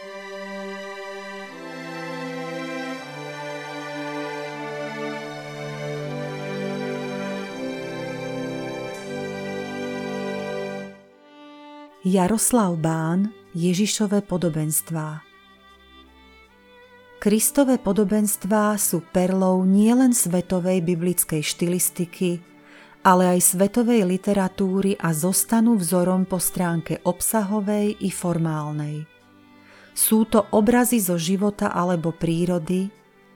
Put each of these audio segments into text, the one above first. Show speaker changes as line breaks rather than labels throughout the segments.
Jaroslav Bán Ježišové podobenstvá Kristové podobenstvá sú perlou nielen svetovej biblickej štilistiky, ale aj svetovej literatúry a zostanú vzorom po stránke obsahovej i formálnej. Sú to obrazy zo života alebo prírody,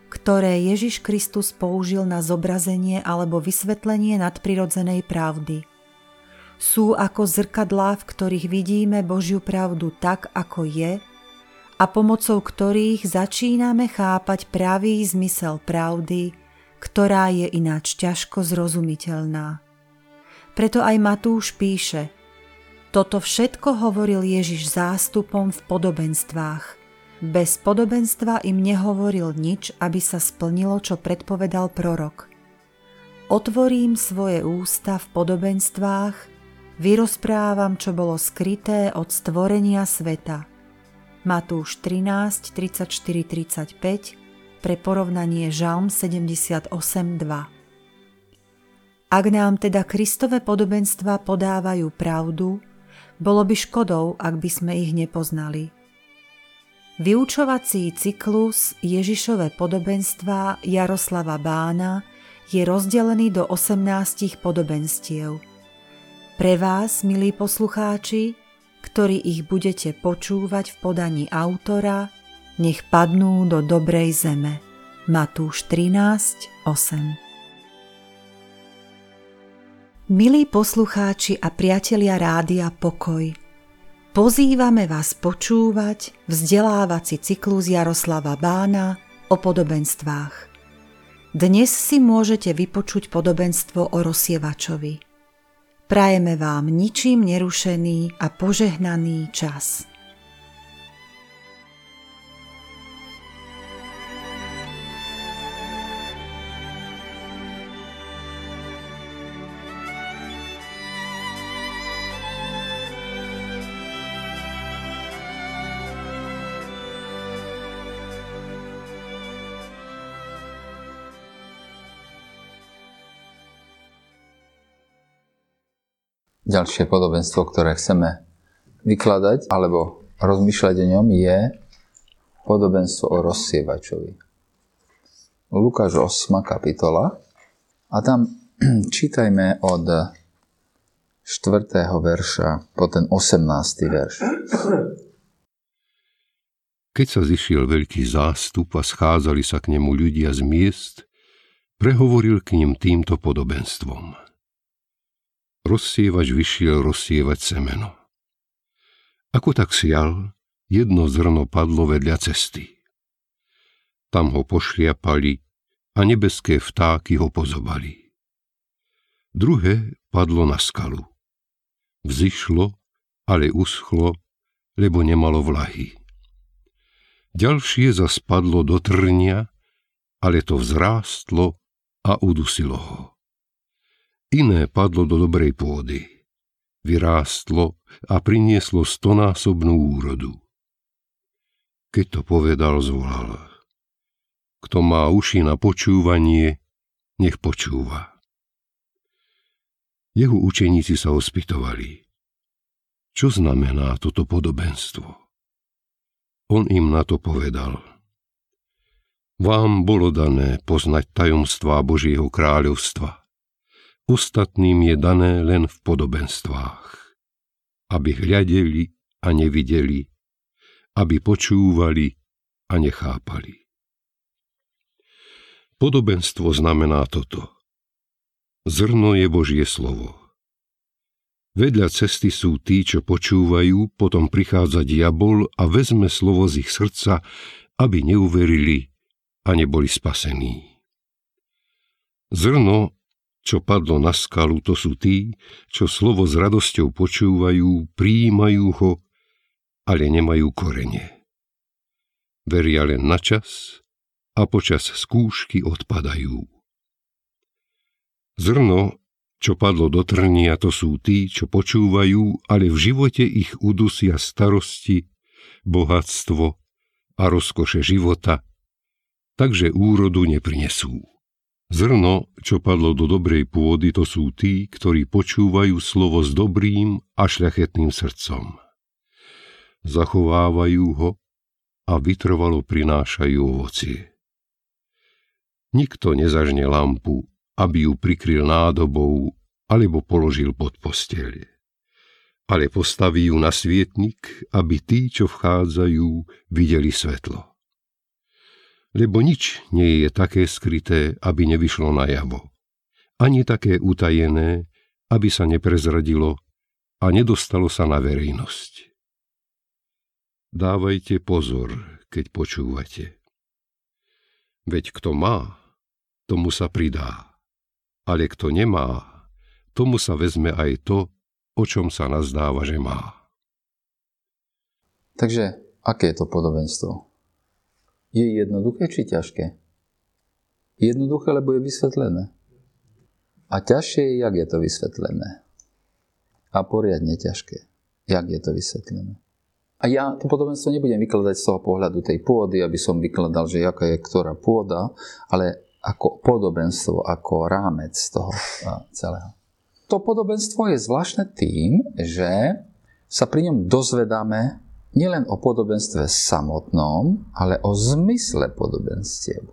ktoré Ježiš Kristus použil na zobrazenie alebo vysvetlenie nadprirodzenej pravdy – sú ako zrkadlá, v ktorých vidíme Božiu pravdu tak, ako je a pomocou ktorých začíname chápať pravý zmysel pravdy, ktorá je ináč ťažko zrozumiteľná. Preto aj Matúš píše, toto všetko hovoril Ježiš zástupom v podobenstvách. Bez podobenstva im nehovoril nič, aby sa splnilo, čo predpovedal prorok. Otvorím svoje ústa v podobenstvách Vyrozprávam, čo bolo skryté od stvorenia sveta. Matúš 13, 34, 35 pre porovnanie Žalm 78, 2. Ak nám teda Kristové podobenstva podávajú pravdu, bolo by škodou, ak by sme ich nepoznali. Vyučovací cyklus Ježišové podobenstva Jaroslava Bána je rozdelený do 18 podobenstiev – pre vás, milí poslucháči, ktorí ich budete počúvať v podaní autora, nech padnú do dobrej zeme. Matúš 13, 8 Milí poslucháči a priatelia Rádia Pokoj, pozývame vás počúvať vzdelávací cyklus Jaroslava Bána o podobenstvách. Dnes si môžete vypočuť podobenstvo o rozsievačovi – Prajeme vám ničím nerušený a požehnaný čas.
Ďalšie podobenstvo, ktoré chceme vykladať alebo rozmýšľať o ňom je podobenstvo o rozsievačovi. Lukáš 8. kapitola a tam čítajme od 4. verša po ten 18. verš.
Keď sa zišiel veľký zástup a schádzali sa k nemu ľudia z miest, prehovoril k ním týmto podobenstvom – rozsievač vyšiel rozsievať semeno. Ako tak sial, jedno zrno padlo vedľa cesty. Tam ho pošliapali a nebeské vtáky ho pozobali. Druhé padlo na skalu. Vzišlo, ale uschlo, lebo nemalo vlahy. Ďalšie zaspadlo do trnia, ale to vzrástlo a udusilo ho. Iné padlo do dobrej pôdy. Vyrástlo a prinieslo stonásobnú úrodu. Keď to povedal, zvolal. Kto má uši na počúvanie, nech počúva. Jeho učeníci sa ospytovali. Čo znamená toto podobenstvo? On im na to povedal. Vám bolo dané poznať tajomstvá Božieho kráľovstva – Ostatným je dané len v podobenstvách, aby hľadeli a nevideli, aby počúvali a nechápali. Podobenstvo znamená toto. Zrno je Božie slovo. Vedľa cesty sú tí, čo počúvajú, potom prichádza diabol a vezme slovo z ich srdca, aby neuverili a neboli spasení. Zrno čo padlo na skalu, to sú tí, čo slovo s radosťou počúvajú, prijímajú ho, ale nemajú korene. Veria len na čas a počas skúšky odpadajú. Zrno, čo padlo do trnia, to sú tí, čo počúvajú, ale v živote ich udusia starosti, bohatstvo a rozkoše života, takže úrodu neprinesú. Zrno, čo padlo do dobrej pôdy, to sú tí, ktorí počúvajú slovo s dobrým a šľachetným srdcom. Zachovávajú ho a vytrvalo prinášajú ovocie. Nikto nezažne lampu, aby ju prikryl nádobou alebo položil pod postelie ale postaví ju na svietnik, aby tí, čo vchádzajú, videli svetlo. Lebo nič nie je také skryté, aby nevyšlo najavo. Ani také utajené, aby sa neprezradilo a nedostalo sa na verejnosť. Dávajte pozor, keď počúvate. Veď kto má, tomu sa pridá, ale kto nemá, tomu sa vezme aj to, o čom sa nazdáva, že má.
Takže, aké je to podobenstvo? Je jednoduché či ťažké? Jednoduché, lebo je vysvetlené. A ťažšie je, jak je to vysvetlené. A poriadne ťažké, jak je to vysvetlené. A ja to podobenstvo nebudem vykladať z toho pohľadu tej pôdy, aby som vykladal, že aká je ktorá pôda, ale ako podobenstvo, ako rámec toho celého to podobenstvo je zvláštne tým, že sa pri ňom dozvedáme nielen o podobenstve samotnom, ale o zmysle podobenstiev.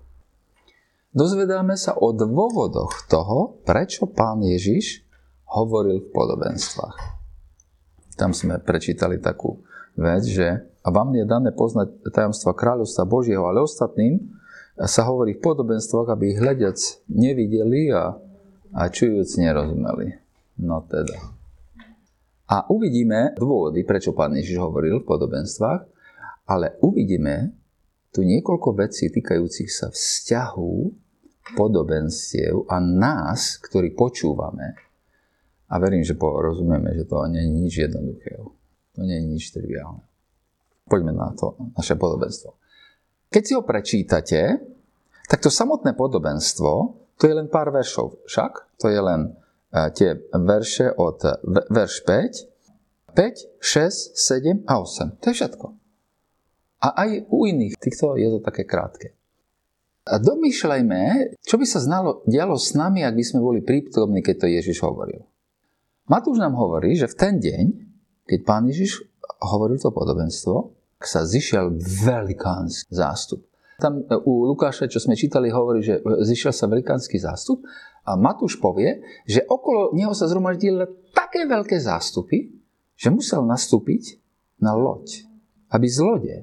Dozvedáme sa o dôvodoch toho, prečo pán Ježiš hovoril v podobenstvách. Tam sme prečítali takú vec, že a vám je dané poznať tajomstva kráľovstva Božieho, ale ostatným sa hovorí v podobenstvách, aby ich hľadiac nevideli a, a čujúc nerozumeli. No teda. A uvidíme dôvody, prečo pán Ježiš hovoril v podobenstvách, ale uvidíme tu niekoľko vecí týkajúcich sa vzťahu, podobenstiev a nás, ktorí počúvame. A verím, že porozumieme, že to nie je nič jednoduchého. To nie je nič triviálne. Poďme na to, naše podobenstvo. Keď si ho prečítate, tak to samotné podobenstvo, to je len pár veršov. Však to je len tie verše od verš 5, 5, 6, 7 a 8. To je všetko. A aj u iných týchto je to také krátke. A domýšľajme, čo by sa znalo, dialo s nami, ak by sme boli prítomní, keď to Ježiš hovoril. Matúš nám hovorí, že v ten deň, keď pán Ježiš hovoril to podobenstvo, sa zišiel velikánsky zástup. Tam u Lukáša, čo sme čítali, hovorí, že zišiel sa velikánsky zástup a Matúš povie, že okolo neho sa zhromaždili také veľké zástupy, že musel nastúpiť na loď, aby z lode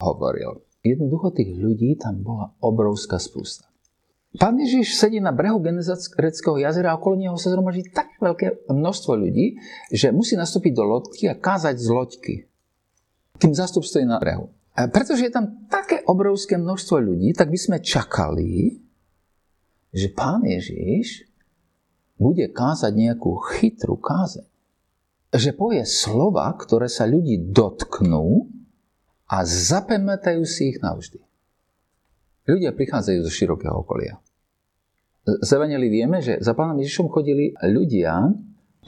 hovoril. Jednoducho tých ľudí tam bola obrovská spústa. Pán Ježiš sedí na brehu Genezareckého jazera a okolo neho sa zhromaždí tak veľké množstvo ľudí, že musí nastúpiť do loďky a kázať z loďky. Kým zástup stojí na brehu. A pretože je tam také obrovské množstvo ľudí, tak by sme čakali, že pán Ježiš bude kázať nejakú chytrú kázeň. Že povie slova, ktoré sa ľudí dotknú a zapamätajú si ich navždy. Ľudia prichádzajú zo širokého okolia. Z vieme, že za pánom Ježišom chodili ľudia,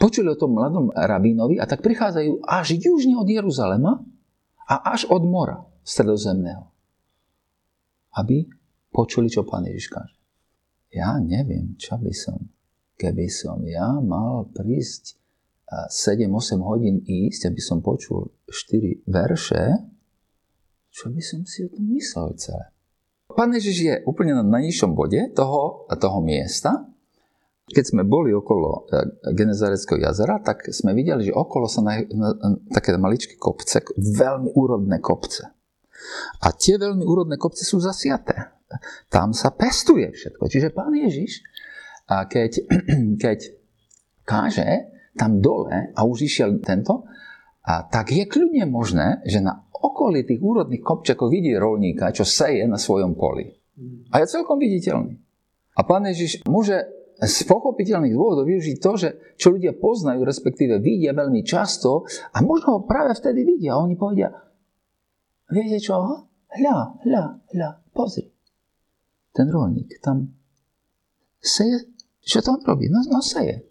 počuli o tom mladom rabínovi a tak prichádzajú až južne od Jeruzalema a až od mora stredozemného. Aby počuli, čo pán Ježiš káže ja neviem, čo by som, keby som ja mal prísť 7-8 hodín ísť, aby som počul 4 verše, čo by som si o tom myslel celé. Pán Ježiš je úplne na najnižšom bode toho, toho miesta. Keď sme boli okolo e, Genezareckého jazera, tak sme videli, že okolo sa na, na, na, také maličké kopce, veľmi úrodné kopce. A tie veľmi úrodné kopce sú zasiaté tam sa pestuje všetko. Čiže pán Ježiš, a keď, keď káže tam dole a už išiel tento, a tak je kľudne možné, že na okolí tých úrodných kopčekov vidí rolníka, čo seje na svojom poli. A je celkom viditeľný. A pán Ježiš môže z pochopiteľných dôvodov využiť to, že čo ľudia poznajú, respektíve vidia veľmi často a možno ho práve vtedy vidia. A oni povedia, viete čo? Hľa, hľa, hľa, pozri ten rolník tam seje, čo on robí? No, no seje.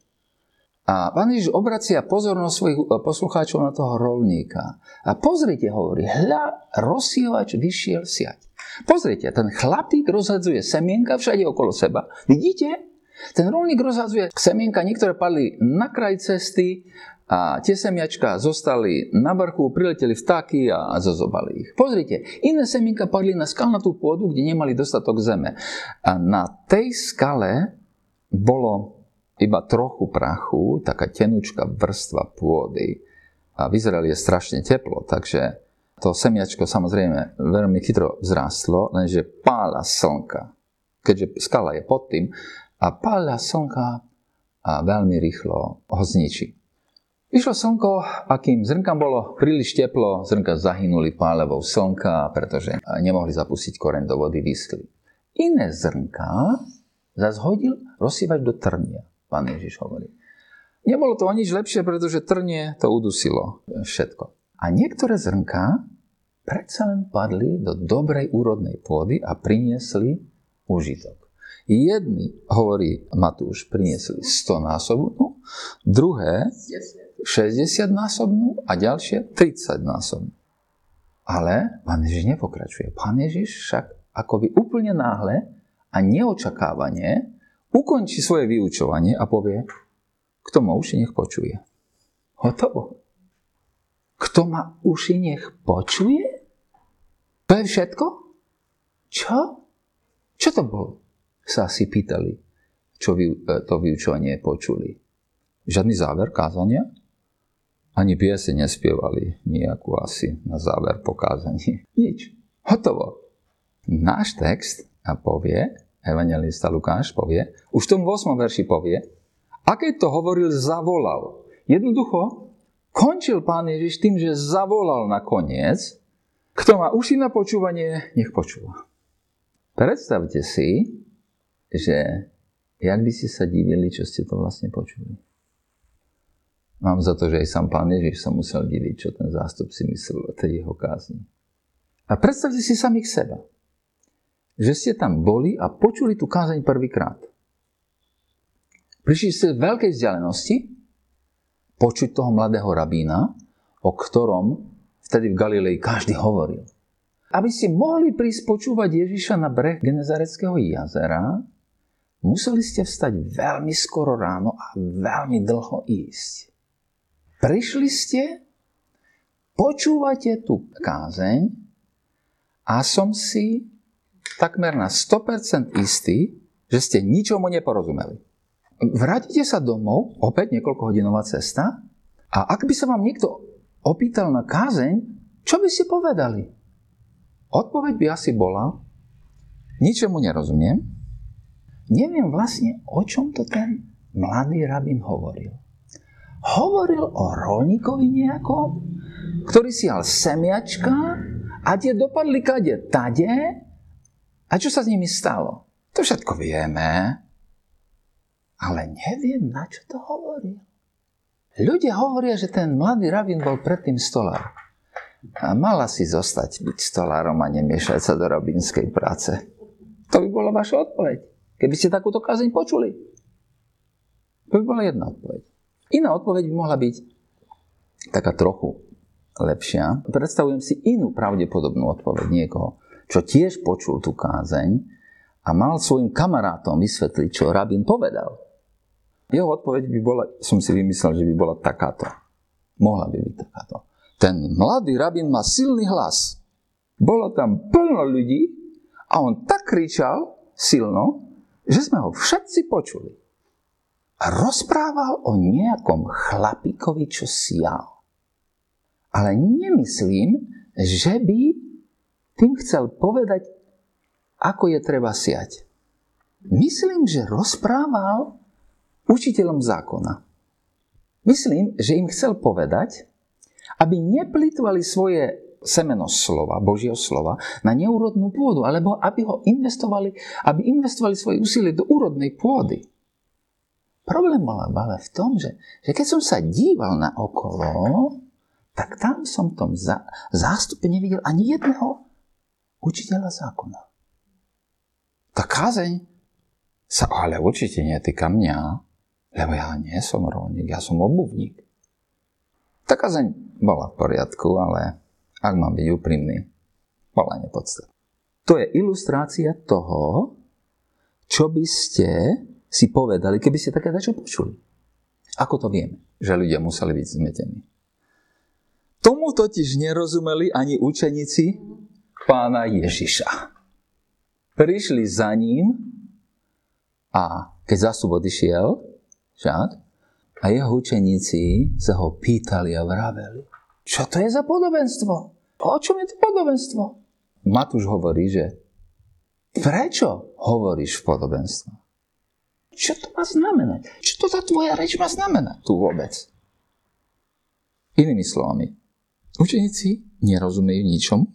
A A pán Ježiš obracia pozornosť svojich e, poslucháčov na toho rolníka. A pozrite, hovorí, hľa, rozsievač vyšiel siať. Pozrite, ten chlapík rozhadzuje semienka všade okolo seba. Vidíte? Ten rolník rozhadzuje semienka, niektoré padli na kraj cesty a tie semiačka zostali na vrchu, prileteli vtáky a zozobali ich. Pozrite, iné semienka padli na skalnatú pôdu, kde nemali dostatok zeme. A na tej skale bolo iba trochu prachu, taká tenučka vrstva pôdy. A v je strašne teplo, takže to semiačko samozrejme veľmi chytro vzrástlo, lenže pála slnka, keďže skala je pod tým, a pála slnka a veľmi rýchlo ho zničí. Vyšlo slnko a kým zrnkám bolo príliš teplo, zrnka zahynuli pálevou slnka, pretože nemohli zapustiť koren do vody, vyschli. Iné zrnka zase hodil rozsývať do trnia pán Ježiš hovorí. Nebolo to o nič lepšie, pretože trnie to udusilo všetko. A niektoré zrnká predsa len padli do dobrej úrodnej pôdy a priniesli užitok. Jedni, hovorí Matúš, priniesli 100 násobnú, druhé 60 násobnú a ďalšie 30 násobnú. Ale pán Ježiš nepokračuje. Pán Ježiš však akoby úplne náhle a neočakávanie ukončí svoje vyučovanie a povie, kto má uši, nech počuje. Hotovo. Kto má uši, nech počuje? To je všetko? Čo? Čo to bolo? Sa si pýtali, čo e, to vyučovanie počuli. Žiadny záver kázania? Ani piese nespievali nejakú asi na záver pokázaní. Nič. Hotovo. Náš text a povie, evangelista Lukáš povie, už v tom 8. verši povie, a keď to hovoril, zavolal. Jednoducho, končil pán Ježiš tým, že zavolal na koniec, kto má uši na počúvanie, nech počúva. Predstavte si, že jak by ste sa divili, čo ste to vlastne počuli. Mám za to, že aj sám pán Ježiš sa musel diviť, čo ten zástup si myslel o tej jeho kázni. A predstavte si samých seba že ste tam boli a počuli tú kázeň prvýkrát. Prišli ste z veľkej vzdialenosti počuť toho mladého rabína, o ktorom vtedy v Galilei každý hovoril. Aby ste mohli prísť počúvať Ježiša na breh Genezareckého jazera, museli ste vstať veľmi skoro ráno a veľmi dlho ísť. Prišli ste, počúvate tú kázeň a som si takmer na 100% istý, že ste ničomu neporozumeli. Vrátite sa domov, opäť niekoľkohodinová cesta, a ak by sa vám niekto opýtal na kázeň, čo by ste povedali? Odpoveď by asi bola, ničomu nerozumiem, neviem vlastne, o čom to ten mladý rabín hovoril. Hovoril o rolníkovi nejakom, ktorý si hal semiačka a tie dopadli kade tade a čo sa s nimi stalo? To všetko vieme, ale neviem, na čo to hovorí. Ľudia hovoria, že ten mladý rabín bol predtým stolár. A mala si zostať byť stolárom a nemiešať sa do rabínskej práce. To by bola vaša odpoveď. Keby ste takúto kázeň počuli. To by bola jedna odpoveď. Iná odpoveď by mohla byť taká trochu lepšia. Predstavujem si inú pravdepodobnú odpoveď niekoho, čo tiež počul tú kázeň a mal svojim kamarátom vysvetliť, čo rabín povedal. Jeho odpoveď by bola, som si vymyslel, že by bola takáto. Mohla by byť takáto. Ten mladý rabín má silný hlas. Bolo tam plno ľudí a on tak kričal silno, že sme ho všetci počuli. A rozprával o nejakom chlapíkovi, čo sial. Ale nemyslím, že by tým chcel povedať, ako je treba siať. Myslím, že rozprával učiteľom zákona. Myslím, že im chcel povedať, aby neplitvali svoje semeno slova, Božieho slova, na neúrodnú pôdu, alebo aby ho investovali, aby investovali svoje úsilie do úrodnej pôdy. Problém bol ale v tom, že, že keď som sa díval na okolo, tak tam som v tom zástupe nevidel ani jedného učiteľa zákona. Tá kázeň sa ale určite netýka mňa Lebo ja nie som rolník, ja som obuvník. Tá kazeň bola v poriadku, ale ak mám byť úprimný, bola nepodstatná. To je ilustrácia toho, čo by ste si povedali, keby ste také niečo počuli. Ako to vieme, že ľudia museli byť zmetení? Tomu totiž nerozumeli ani učeníci pána Ježiša. Prišli za ním a keď zásub odišiel, však, a jeho učeníci sa ho pýtali a vraveli, čo to je za podobenstvo? O čom je to podobenstvo? Matúš hovorí, že prečo hovoríš v podobenstvo? Čo to má znamenať? Čo to tá tvoja reč má znamenať tu vôbec? Inými slovami, učeníci nerozumejú ničom,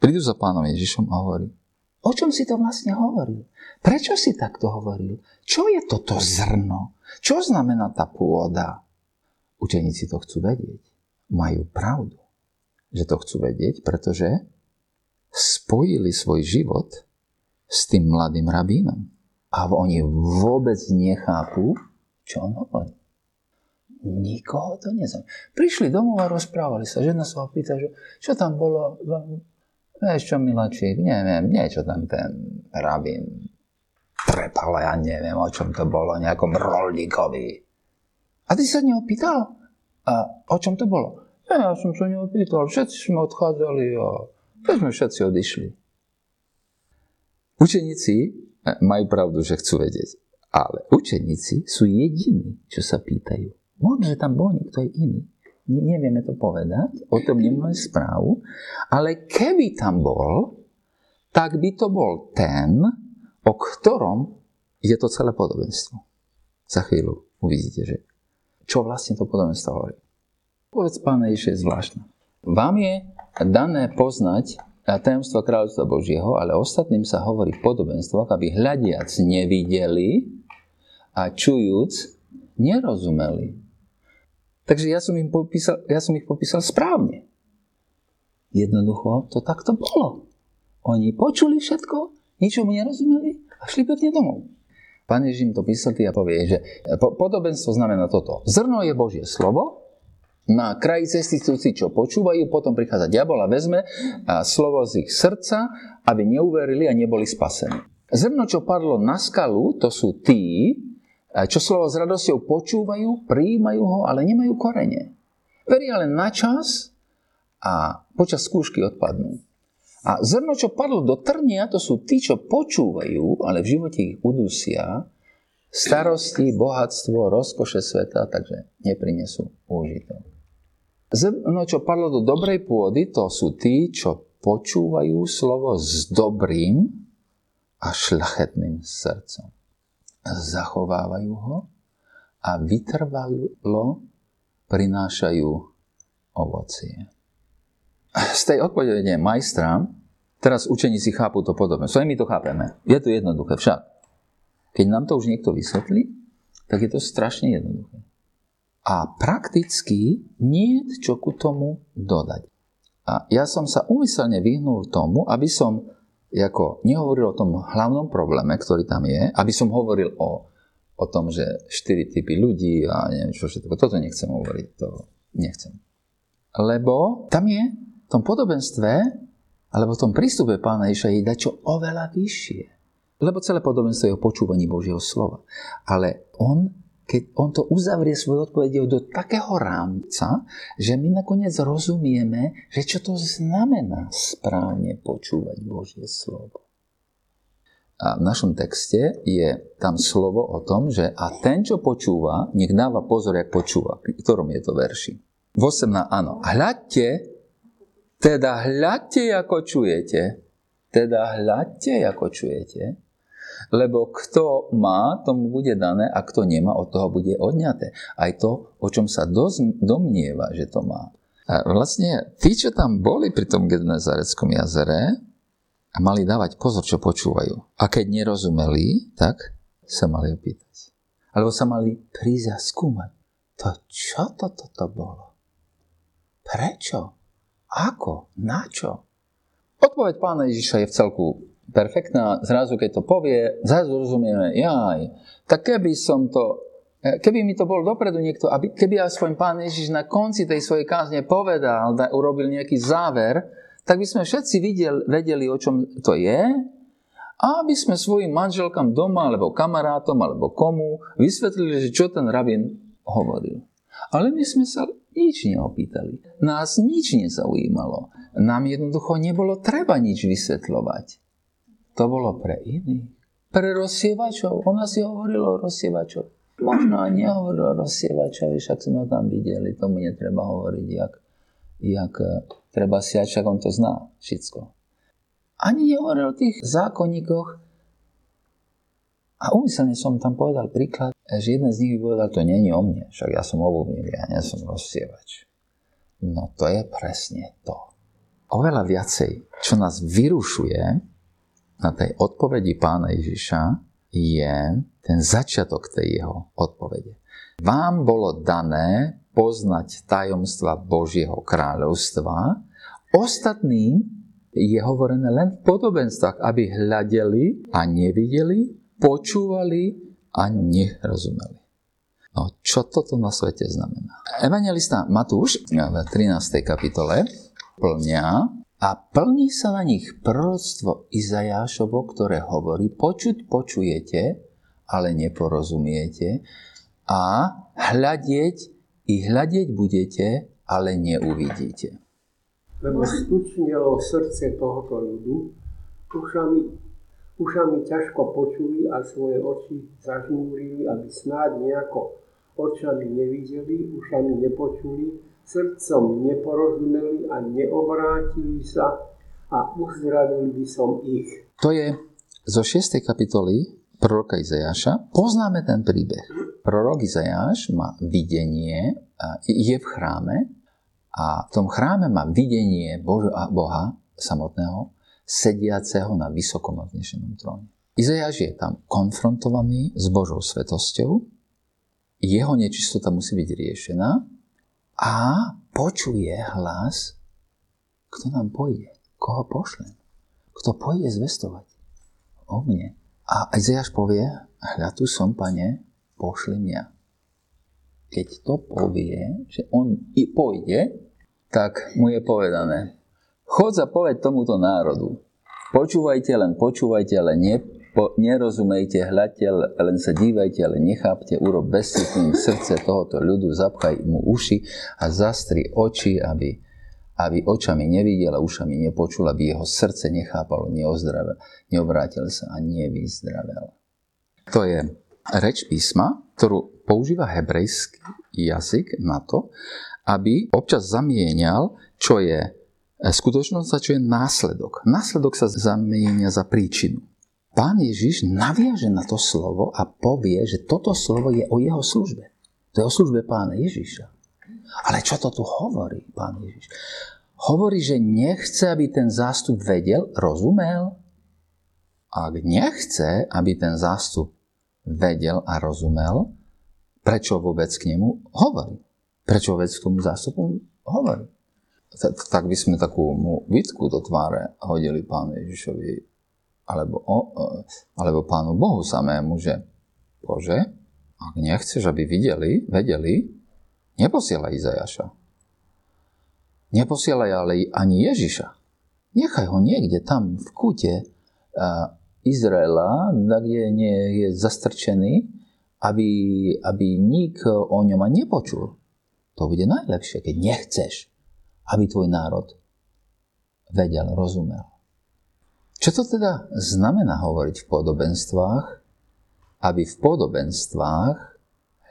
prídu za pánom Ježišom a hovorí, o čom si to vlastne hovoril? Prečo si takto hovoril? Čo je toto zrno? Čo znamená tá pôda? Učeníci to chcú vedieť. Majú pravdu, že to chcú vedieť, pretože spojili svoj život s tým mladým rabínom. A oni vôbec nechápu, čo on hovorí. Nikoho to nezaujíma. Prišli domov a rozprávali sa. Žena sa ho pýta, že čo tam bolo. Vieš čo, miláčik, neviem, niečo tam ten rabín trepal, ja neviem, o čom to bolo, nejakom rolníkovi. A ty sa neho pýtal? A o čom to bolo? Ja, ja som sa neho pýtal, všetci sme odchádzali a tak sme všetci odišli. Učeníci e, majú pravdu, že chcú vedieť. Ale učeníci sú jediní, čo sa pýtajú. Možno, že tam bol niekto iný. Nevieme to povedať, o tom nemáme správu, ale keby tam bol, tak by to bol ten, o ktorom je to celé podobenstvo. Za chvíľu uvidíte, že čo vlastne to podobenstvo hovorí. Povedz Pána Ježiš je zvláštne. Vám je dané poznať tajomstvo kráľovstva Božieho, ale ostatným sa hovorí v podobenstvách, aby hľadiac nevideli a čujúc nerozumeli. Takže ja som, im popísal, ja som ich popísal správne. Jednoducho to takto bolo. Oni počuli všetko, ničomu nerozumeli a šli pekne domov. Pán Ježím to vysvetlí a povie, že podobenstvo znamená toto. Zrno je Božie slovo, na kraji cestujúci, čo počúvajú, potom prichádza diabol a vezme a slovo z ich srdca, aby neuverili a neboli spasení. Zrno, čo padlo na skalu, to sú tí, čo slovo s radosťou počúvajú, prijímajú ho, ale nemajú korene. Veria len na čas a počas skúšky odpadnú. A zrno, čo padlo do trnia, to sú tí, čo počúvajú, ale v živote ich udusia, starosti, bohatstvo, rozkoše sveta, takže neprinesú úžitok. Zrno, čo padlo do dobrej pôdy, to sú tí, čo počúvajú slovo s dobrým a šľachetným srdcom. Zachovávajú ho a vytrvalo prinášajú ovocie. Z tej odpovede majstra teraz učeníci chápu to podobne. Svoje my to chápeme. Je to jednoduché však. Keď nám to už niekto vysvetlí, tak je to strašne jednoduché a prakticky nie čo ku tomu dodať. A ja som sa umyselne vyhnul tomu, aby som ako nehovoril o tom hlavnom probléme, ktorý tam je, aby som hovoril o, o tom, že štyri typy ľudí a neviem čo všetko. Toto nechcem hovoriť, to nechcem. Lebo tam je tom podobenstve, alebo v tom prístupe pána Iša je dať čo oveľa vyššie. Lebo celé podobenstvo je o počúvaní Božieho slova. Ale on keď on to uzavrie svoju odpovedou do takého rámca, že my nakoniec rozumieme, že čo to znamená správne počúvať Božie slovo. A v našom texte je tam slovo o tom, že a ten, čo počúva, nech dáva pozor, jak počúva. V ktorom je to verši? V 18, áno. Hľadte, teda hľadte, ako čujete. Teda hľadte, ako čujete lebo kto má, tomu bude dané a kto nemá, od toho bude odňaté. Aj to, o čom sa domnieva, že to má. A vlastne tí, čo tam boli pri tom Genezareckom jazere, mali dávať pozor, čo počúvajú. A keď nerozumeli, tak sa mali opýtať. Alebo sa mali prísť a skúmať. To čo to toto bolo? Prečo? Ako? Na čo? Odpoveď pána Ježiša je v celku perfektná, zrazu keď to povie, zrazu rozumieme, jaj, tak keby som to E, keby mi to bol dopredu niekto, aby, keby aspoň pán Ježiš na konci tej svojej kázne povedal, da, urobil nejaký záver, tak by sme všetci videl, vedeli, o čom to je a aby sme svojim manželkám doma, alebo kamarátom, alebo komu vysvetlili, že čo ten rabin hovoril. Ale my sme sa nič neopýtali. Nás nič nezaujímalo. Nám jednoducho nebolo treba nič vysvetľovať. To bolo pre iných. Pre rozsievačov. On si hovorilo o rozsievačov. Možno ani nehovoril o rozsievačovi, však sme ho tam videli, tomu netreba hovoriť, jak, jak eh, treba siať, však on to zná všetko. Ani nehovoril o tých zákonníkoch. A umyselne som tam povedal príklad, že jeden z nich povedal, to není o mne, však ja som obuvník, ja nie som rozsievač. No to je presne to. Oveľa viacej, čo nás vyrušuje na tej odpovedi pána Ježiša, je ten začiatok tej jeho odpovede. Vám bolo dané poznať tajomstva Božieho kráľovstva, ostatným je hovorené len v podobenstvách, aby hľadeli a nevideli, počúvali a nerozumeli. No, čo toto na svete znamená? Evangelista Matúš v 13. kapitole plňa a plní sa na nich proroctvo Izajášovo, ktoré hovorí, počuť počujete, ale neporozumiete a hľadieť i hľadieť budete, ale neuvidíte.
Lebo stučnilo srdce tohoto ľudu, ušami, ušami ťažko počuli a svoje oči zažmúrili, aby snáď nejako očami nevideli, ušami nepočuli, srdcom neporozumeli a neobrátili sa a uzdravil by som ich.
To je zo 6. kapitoly proroka Izajáša. Poznáme ten príbeh. Prorok Izajáš má videnie, je v chráme a v tom chráme má videnie Boha samotného, sediaceho na vysokom odnešenom tróne. Izajáš je tam konfrontovaný s Božou svetosťou, jeho nečistota musí byť riešená a počuje hlas, kto nám pôjde, koho pošlem, kto pôjde zvestovať o mne. A Izajáš povie, hľa tu som, pane, pošli mňa. Keď to povie, že on i pôjde, tak mu je povedané, chod a povedť tomuto národu, počúvajte, len počúvajte, ale ne, po, nerozumejte, hľadte, len sa dívajte, ale nechápte, urob bezcitným srdce tohoto ľudu, zapchaj mu uši a zastri oči, aby, aby očami nevidel ušami nepočul, aby jeho srdce nechápalo, neozdravel, neobrátil sa a nevyzdravel. To je reč písma, ktorú používa hebrejský jazyk na to, aby občas zamienial, čo je skutočnosť a čo je následok. Následok sa zamienia za príčinu. Pán Ježiš naviaže na to slovo a povie, že toto slovo je o jeho službe. To je o službe pána Ježiša. Ale čo to tu hovorí pán Ježiš? Hovorí, že nechce, aby ten zástup vedel, rozumel. Ak nechce, aby ten zástup vedel a rozumel, prečo vôbec k nemu hovorí? Prečo vôbec k tomu zástupu hovorí? Tak by sme takú mu výtku do tváre hodili pánu Ježišovi alebo, o, alebo Pánu Bohu samému, že Bože, ak nechceš, aby videli, vedeli, neposielaj Izajaša. Neposielaj ale ani Ježiša. Nechaj ho niekde tam v kúte Izraela, kde nie je zastrčený, aby, aby nik o ňom nepočul. To bude najlepšie, keď nechceš, aby tvoj národ vedel, rozumel. Čo to teda znamená hovoriť v podobenstvách? Aby v podobenstvách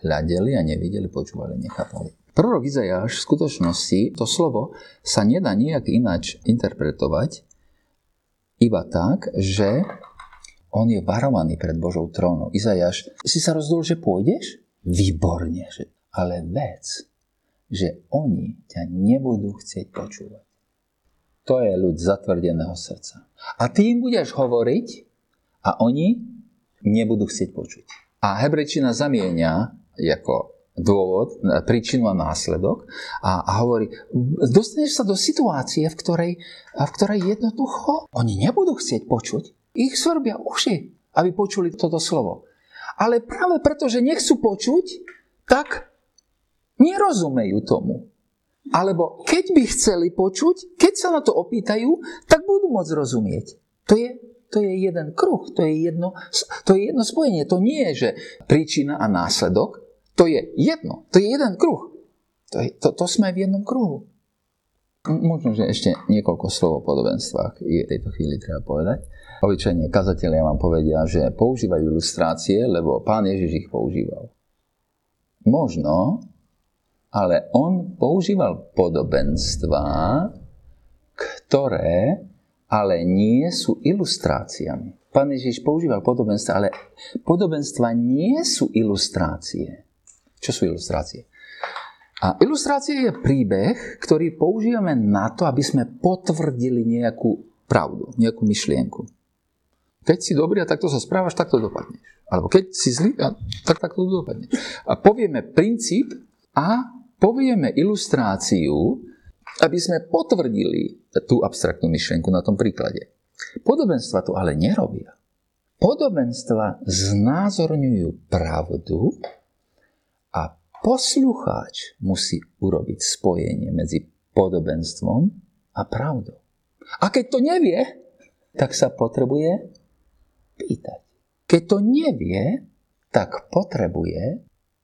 hľadeli a nevideli, počúvali, nechápali. Prorok Izajáš v skutočnosti to slovo sa nedá nejak ináč interpretovať, iba tak, že on je varovaný pred Božou trónou. Izajáš, si sa rozhodol, že pôjdeš? Výborne, že, ale vec, že oni ťa nebudú chcieť počúvať. To je ľud zatvrdeného srdca. A ty im budeš hovoriť a oni nebudú chcieť počuť. A hebrejčina zamienia ako dôvod, príčinu a následok a, a hovorí, dostaneš sa do situácie, v ktorej, v ktorej jednoducho oni nebudú chcieť počuť. Ich svrbia uši, aby počuli toto slovo. ale práve preto, že nechcú počuť, tak nerozumejú tomu. Alebo keď by chceli počuť, keď sa na to opýtajú, tak budú môcť rozumieť. To je, to je jeden kruh, to je, jedno, to je jedno spojenie. To nie je, že príčina a následok, to je jedno, to je jeden kruh. To, je, to, to sme v jednom kruhu. Možno, že ešte niekoľko slov o podobenstvách je v tejto chvíli treba povedať. Obyčajne kazatelia vám povedia, že používajú ilustrácie, lebo pán Ježiš ich používal. Možno, ale on používal podobenstva, ktoré ale nie sú ilustráciami. Pán Ježiš používal podobenstva, ale podobenstva nie sú ilustrácie. Čo sú ilustrácie? A ilustrácia je príbeh, ktorý používame na to, aby sme potvrdili nejakú pravdu, nejakú myšlienku. Keď si dobrý a takto sa správaš, tak to dopadneš. Alebo keď si zlý, a tak takto dopadneš. A povieme princíp a povieme ilustráciu, aby sme potvrdili tú abstraktnú myšlienku na tom príklade. Podobenstva to ale nerobia. Podobenstva znázorňujú pravdu a Poslucháč musí urobiť spojenie medzi podobenstvom a pravdou. A keď to nevie, tak sa potrebuje pýtať. Keď to nevie, tak potrebuje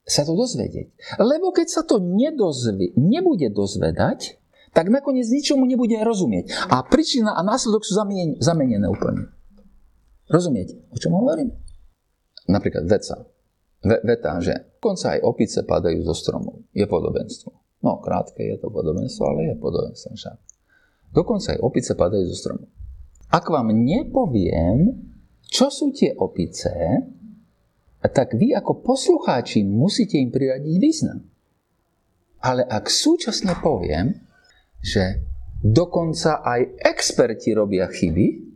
sa to dozvedieť. Lebo keď sa to nedozvie, nebude dozvedať, tak nakoniec ničomu nebude rozumieť. A príčina a následok sú zamenené úplne. Rozumiete, o čom hovorím? Napríklad veca veta, že dokonca aj opice padajú zo stromov. Je podobenstvo. No, krátke je to podobenstvo, ale je podobenstvo však. Dokonca aj opice padajú zo stromov. Ak vám nepoviem, čo sú tie opice, tak vy ako poslucháči musíte im priradiť význam. Ale ak súčasne poviem, že dokonca aj experti robia chyby,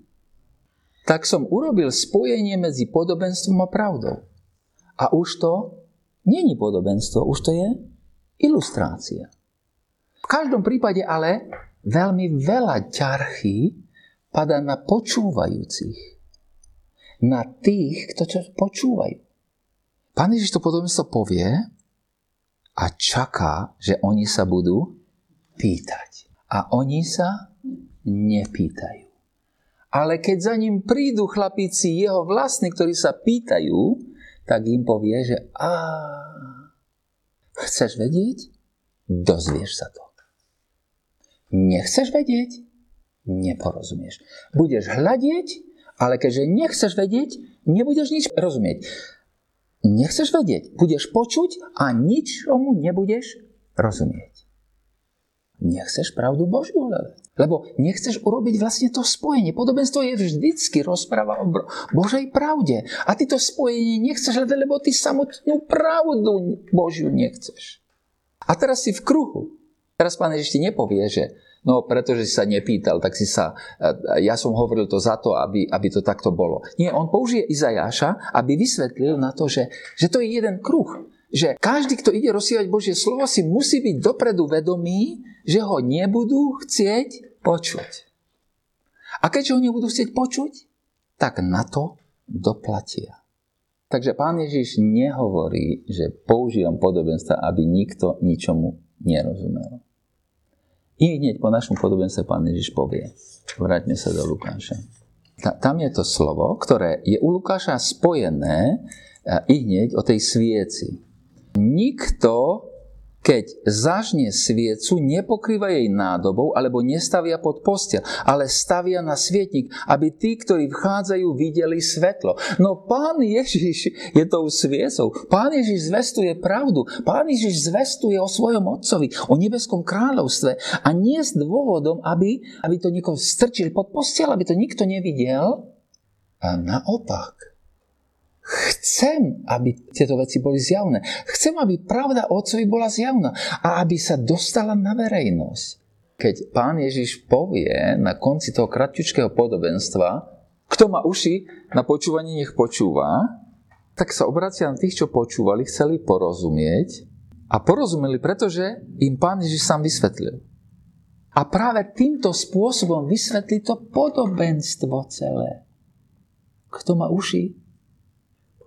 tak som urobil spojenie medzi podobenstvom a pravdou. A už to není podobenstvo, už to je ilustrácia. V každom prípade ale veľmi veľa ťarchy padá na počúvajúcich. Na tých, kto čo počúvajú. Pán Ježiš to podobenstvo povie a čaká, že oni sa budú pýtať. A oni sa nepýtajú. Ale keď za ním prídu chlapíci jeho vlastní, ktorí sa pýtajú, tak im povie, že a chceš vedieť? Dozvieš sa to. Nechceš vedieť? Neporozumieš. Budeš hľadieť, ale keďže nechceš vedieť, nebudeš nič rozumieť. Nechceš vedieť, budeš počuť a ničomu nebudeš rozumieť nechceš pravdu Božiu hľadať. Lebo nechceš urobiť vlastne to spojenie. Podobenstvo je vždycky rozpráva o Božej pravde. A ty to spojenie nechceš hľadať, lebo ty samotnú pravdu Božiu nechceš. A teraz si v kruhu. Teraz pán Ježiš ti nepovie, že no pretože si sa nepýtal, tak si sa, ja som hovoril to za to, aby, aby to takto bolo. Nie, on použije Izajáša, aby vysvetlil na to, že, že to je jeden kruh že každý, kto ide rozsievať Božie slovo, si musí byť dopredu vedomý, že ho nebudú chcieť počuť. A keďže ho nebudú chcieť počuť, tak na to doplatia. Takže pán Ježiš nehovorí, že používam podobenstva, aby nikto ničomu nerozumel. I hneď po našom podobenstve pán Ježiš povie. Vráťme sa do Lukáša. Tam je to slovo, ktoré je u Lukáša spojené i hneď o tej svieci. Nikto, keď zažne sviecu, nepokrýva jej nádobou alebo nestavia pod postel, ale stavia na svietnik, aby tí, ktorí vchádzajú, videli svetlo. No pán Ježiš je tou sviecou. Pán Ježiš zvestuje pravdu. Pán Ježiš zvestuje o svojom otcovi, o nebeskom kráľovstve a nie s dôvodom, aby, aby to niekoho strčil pod postel, aby to nikto nevidel. A naopak, Chcem, aby tieto veci boli zjavné. Chcem, aby pravda Otcovi bola zjavná a aby sa dostala na verejnosť. Keď pán Ježiš povie na konci toho kratučkého podobenstva, kto má uši na počúvanie, nech počúva, tak sa obracia na tých, čo počúvali, chceli porozumieť a porozumeli, pretože im pán Ježiš sám vysvetlil. A práve týmto spôsobom vysvetlí to podobenstvo celé. Kto má uši,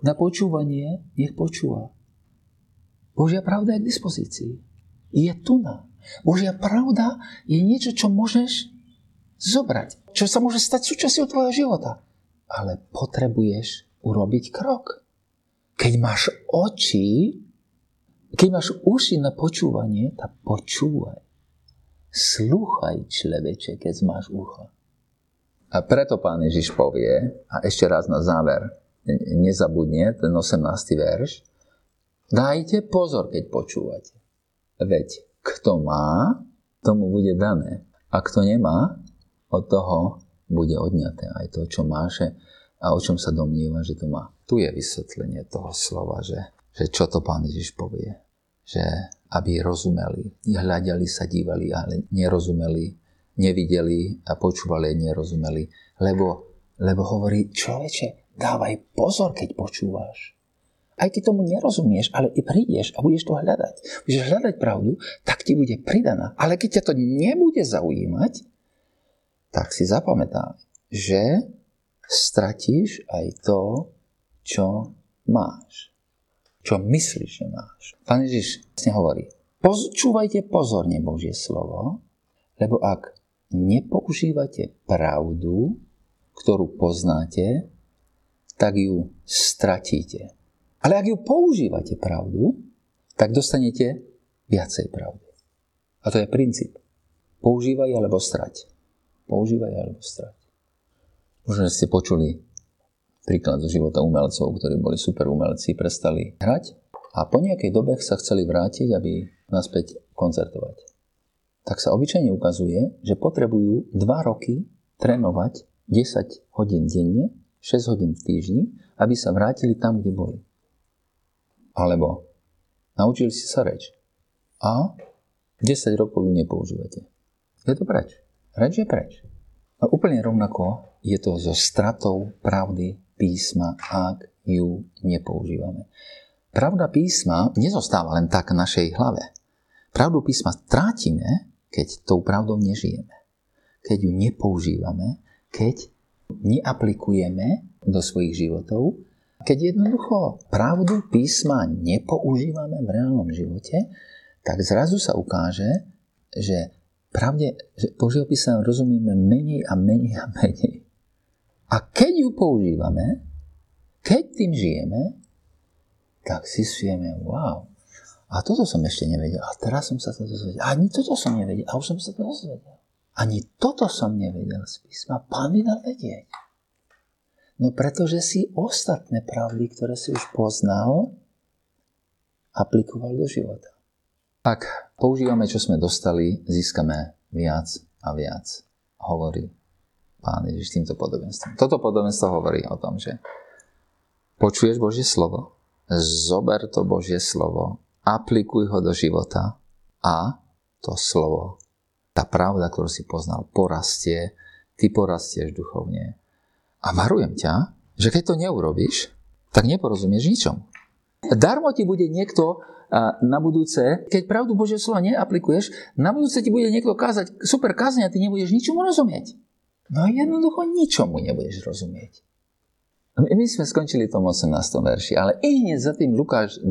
na počúvanie, nech počúva. Božia pravda je k dispozícii. Je tu na. Božia pravda je niečo, čo môžeš zobrať. Čo sa môže stať súčasťou tvojho života. Ale potrebuješ urobiť krok. Keď máš oči, keď máš uši na počúvanie, tak počúvaj. Slúchaj, človeče, keď máš ucha. A preto pán Ježiš povie, a ešte raz na záver, nezabudne ten 18. verš, dajte pozor, keď počúvate. Veď kto má, tomu bude dané. A kto nemá, od toho bude odňaté aj to, čo máše a o čom sa domnieva, že to má. Tu je vysvetlenie toho slova, že, že čo to pán Ježiš povie. Že aby rozumeli, hľadali sa, dívali, ale nerozumeli, nevideli a počúvali nerozumeli. Lebo, lebo hovorí, človeče, dávaj pozor, keď počúvaš. Aj ty tomu nerozumieš, ale i prídeš a budeš to hľadať. Budeš hľadať pravdu, tak ti bude pridaná. Ale keď ťa to nebude zaujímať, tak si zapamätaj, že stratíš aj to, čo máš. Čo myslíš, že máš. Pán Ježiš vlastne hovorí, počúvajte pozorne Božie slovo, lebo ak nepoužívate pravdu, ktorú poznáte, tak ju stratíte. Ale ak ju používate pravdu, tak dostanete viacej pravdy. A to je princíp. Používaj alebo strať. Používaj alebo strať. Možno ste počuli príklad zo života umelcov, ktorí boli super umelci, prestali hrať a po nejakej dobe sa chceli vrátiť, aby naspäť koncertovať. Tak sa obyčajne ukazuje, že potrebujú 2 roky trénovať 10 hodín denne, 6 hodín v týždni, aby sa vrátili tam, kde boli. Alebo naučili si sa reč. A 10 rokov ju nepoužívate. Je to preč. Reč je preč. A úplne rovnako je to so stratou pravdy písma, ak ju nepoužívame. Pravda písma nezostáva len tak v našej hlave. Pravdu písma strátime, keď tou pravdou nežijeme. Keď ju nepoužívame, keď neaplikujeme do svojich životov keď jednoducho pravdu písma nepoužívame v reálnom živote, tak zrazu sa ukáže, že pravde, že Božieho písma rozumieme menej a menej a menej. A keď ju používame, keď tým žijeme, tak si svieme, wow, a toto som ešte nevedel, a teraz som sa to dozvedel, a ani toto som nevedel, a už som sa to dozvedel. Ani toto som nevedel z písma, pán mi dal vedieť. No pretože si ostatné pravdy, ktoré si už poznal, aplikoval do života. Ak používame, čo sme dostali, získame viac a viac, hovorí pán Ježiš týmto podobenstvom. Toto podobenstvo hovorí o tom, že počuješ Božie slovo, zober to Božie slovo, aplikuj ho do života a to slovo, tá pravda, ktorú si poznal, porastie, ty porastieš duchovne a varujem ťa, že keď to neurobíš, tak neporozumieš ničom. Darmo ti bude niekto na budúce, keď pravdu Božie slova neaplikuješ, na budúce ti bude niekto kázať super kázne a ty nebudeš ničomu rozumieť. No jednoducho ničomu nebudeš rozumieť. My sme skončili v tom 18. verši, ale i hneď za tým Lukáš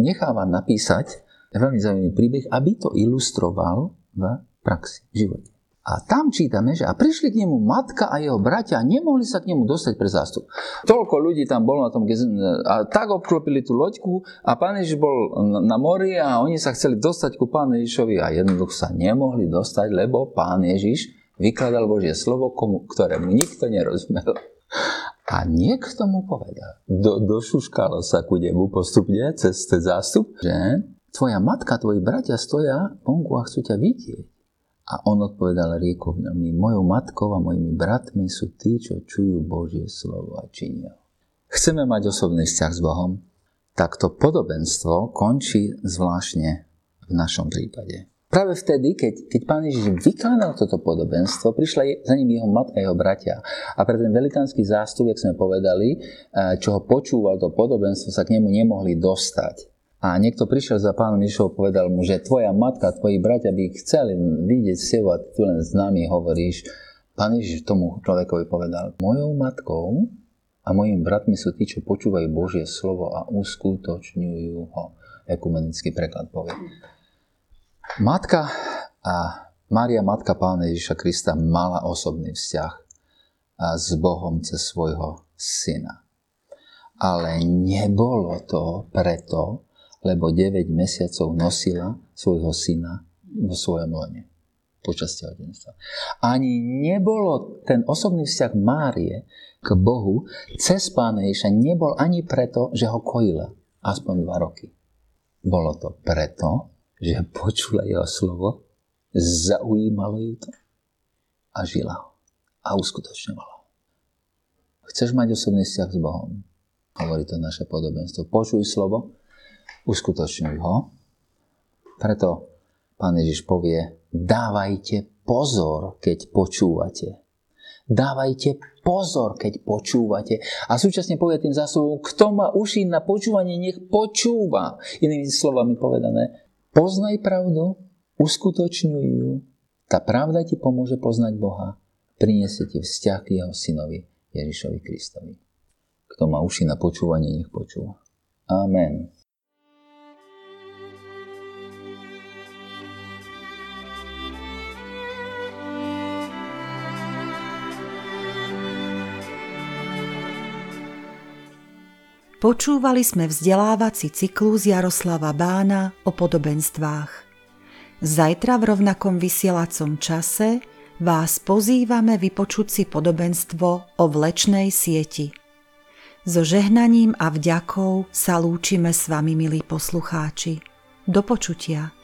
necháva napísať veľmi zaujímavý príbeh, aby to ilustroval v praxi, v živote. A tam čítame, že a prišli k nemu matka a jeho bratia a nemohli sa k nemu dostať pre zástup. Toľko ľudí tam bolo na tom a tak obklopili tú loďku a pán Ježiš bol na mori a oni sa chceli dostať ku pánu Ježišovi a jednoducho sa nemohli dostať, lebo pán Ježiš vykladal Božie slovo, komu, ktorému nikto nerozumel. A niekto mu povedal, do, došuškalo sa ku nebu postupne cez ten zástup, že tvoja matka, tvoji bratia stoja vonku a chcú ťa vidieť. A on odpovedal riekovnami, mojou matkou a mojimi bratmi sú tí, čo čujú Božie slovo a činia. Chceme mať osobný vzťah s Bohom? Tak to podobenstvo končí zvláštne v našom prípade. Práve vtedy, keď, keď pán Ježiš vykladal toto podobenstvo, prišla za ním jeho matka a jeho bratia. A pre ten velikánsky zástup, jak sme povedali, eh, čo ho počúval to podobenstvo, sa k nemu nemohli dostať. A niekto prišiel za pánom Ježišom a povedal mu, že tvoja matka, tvoji bratia by chceli vidieť s a ty len s nami hovoríš. Pán Ježiš tomu človekovi povedal, mojou matkou A mojimi bratmi sú tí, čo počúvajú Božie slovo a uskutočňujú ho. Ekumenický preklad povie. Matka a Mária, matka pána Ježiša Krista, mala osobný vzťah s Bohom cez svojho syna. Ale nebolo to preto, lebo 9 mesiacov nosila svojho syna vo svojom lone počas tehotenstva. Ani nebolo ten osobný vzťah Márie k Bohu cez Pána Ježiša nebol ani preto, že ho kojila aspoň dva roky. Bolo to preto, že počula jeho slovo, zaujímalo ju to a žila ho a uskutočňovala. Chceš mať osobný vzťah s Bohom? Hovorí to naše podobenstvo. Počuj slovo, uskutočňuj ho. Preto Pán Ježiš povie, dávajte pozor, keď počúvate. Dávajte pozor, keď počúvate. A súčasne povie tým zásobom, kto má uši na počúvanie, nech počúva. Inými slovami povedané, poznaj pravdu, uskutočňuj ju. Tá pravda ti pomôže poznať Boha. Priniesie ti vzťah k jeho synovi Ježišovi Kristovi. Kto má uši na počúvanie, nech počúva. Amen.
Počúvali sme vzdelávací cyklus Jaroslava Bána o podobenstvách. Zajtra v rovnakom vysielacom čase vás pozývame vypočuť si podobenstvo o vlečnej sieti. So žehnaním a vďakou sa lúčime s vami, milí poslucháči. Do počutia.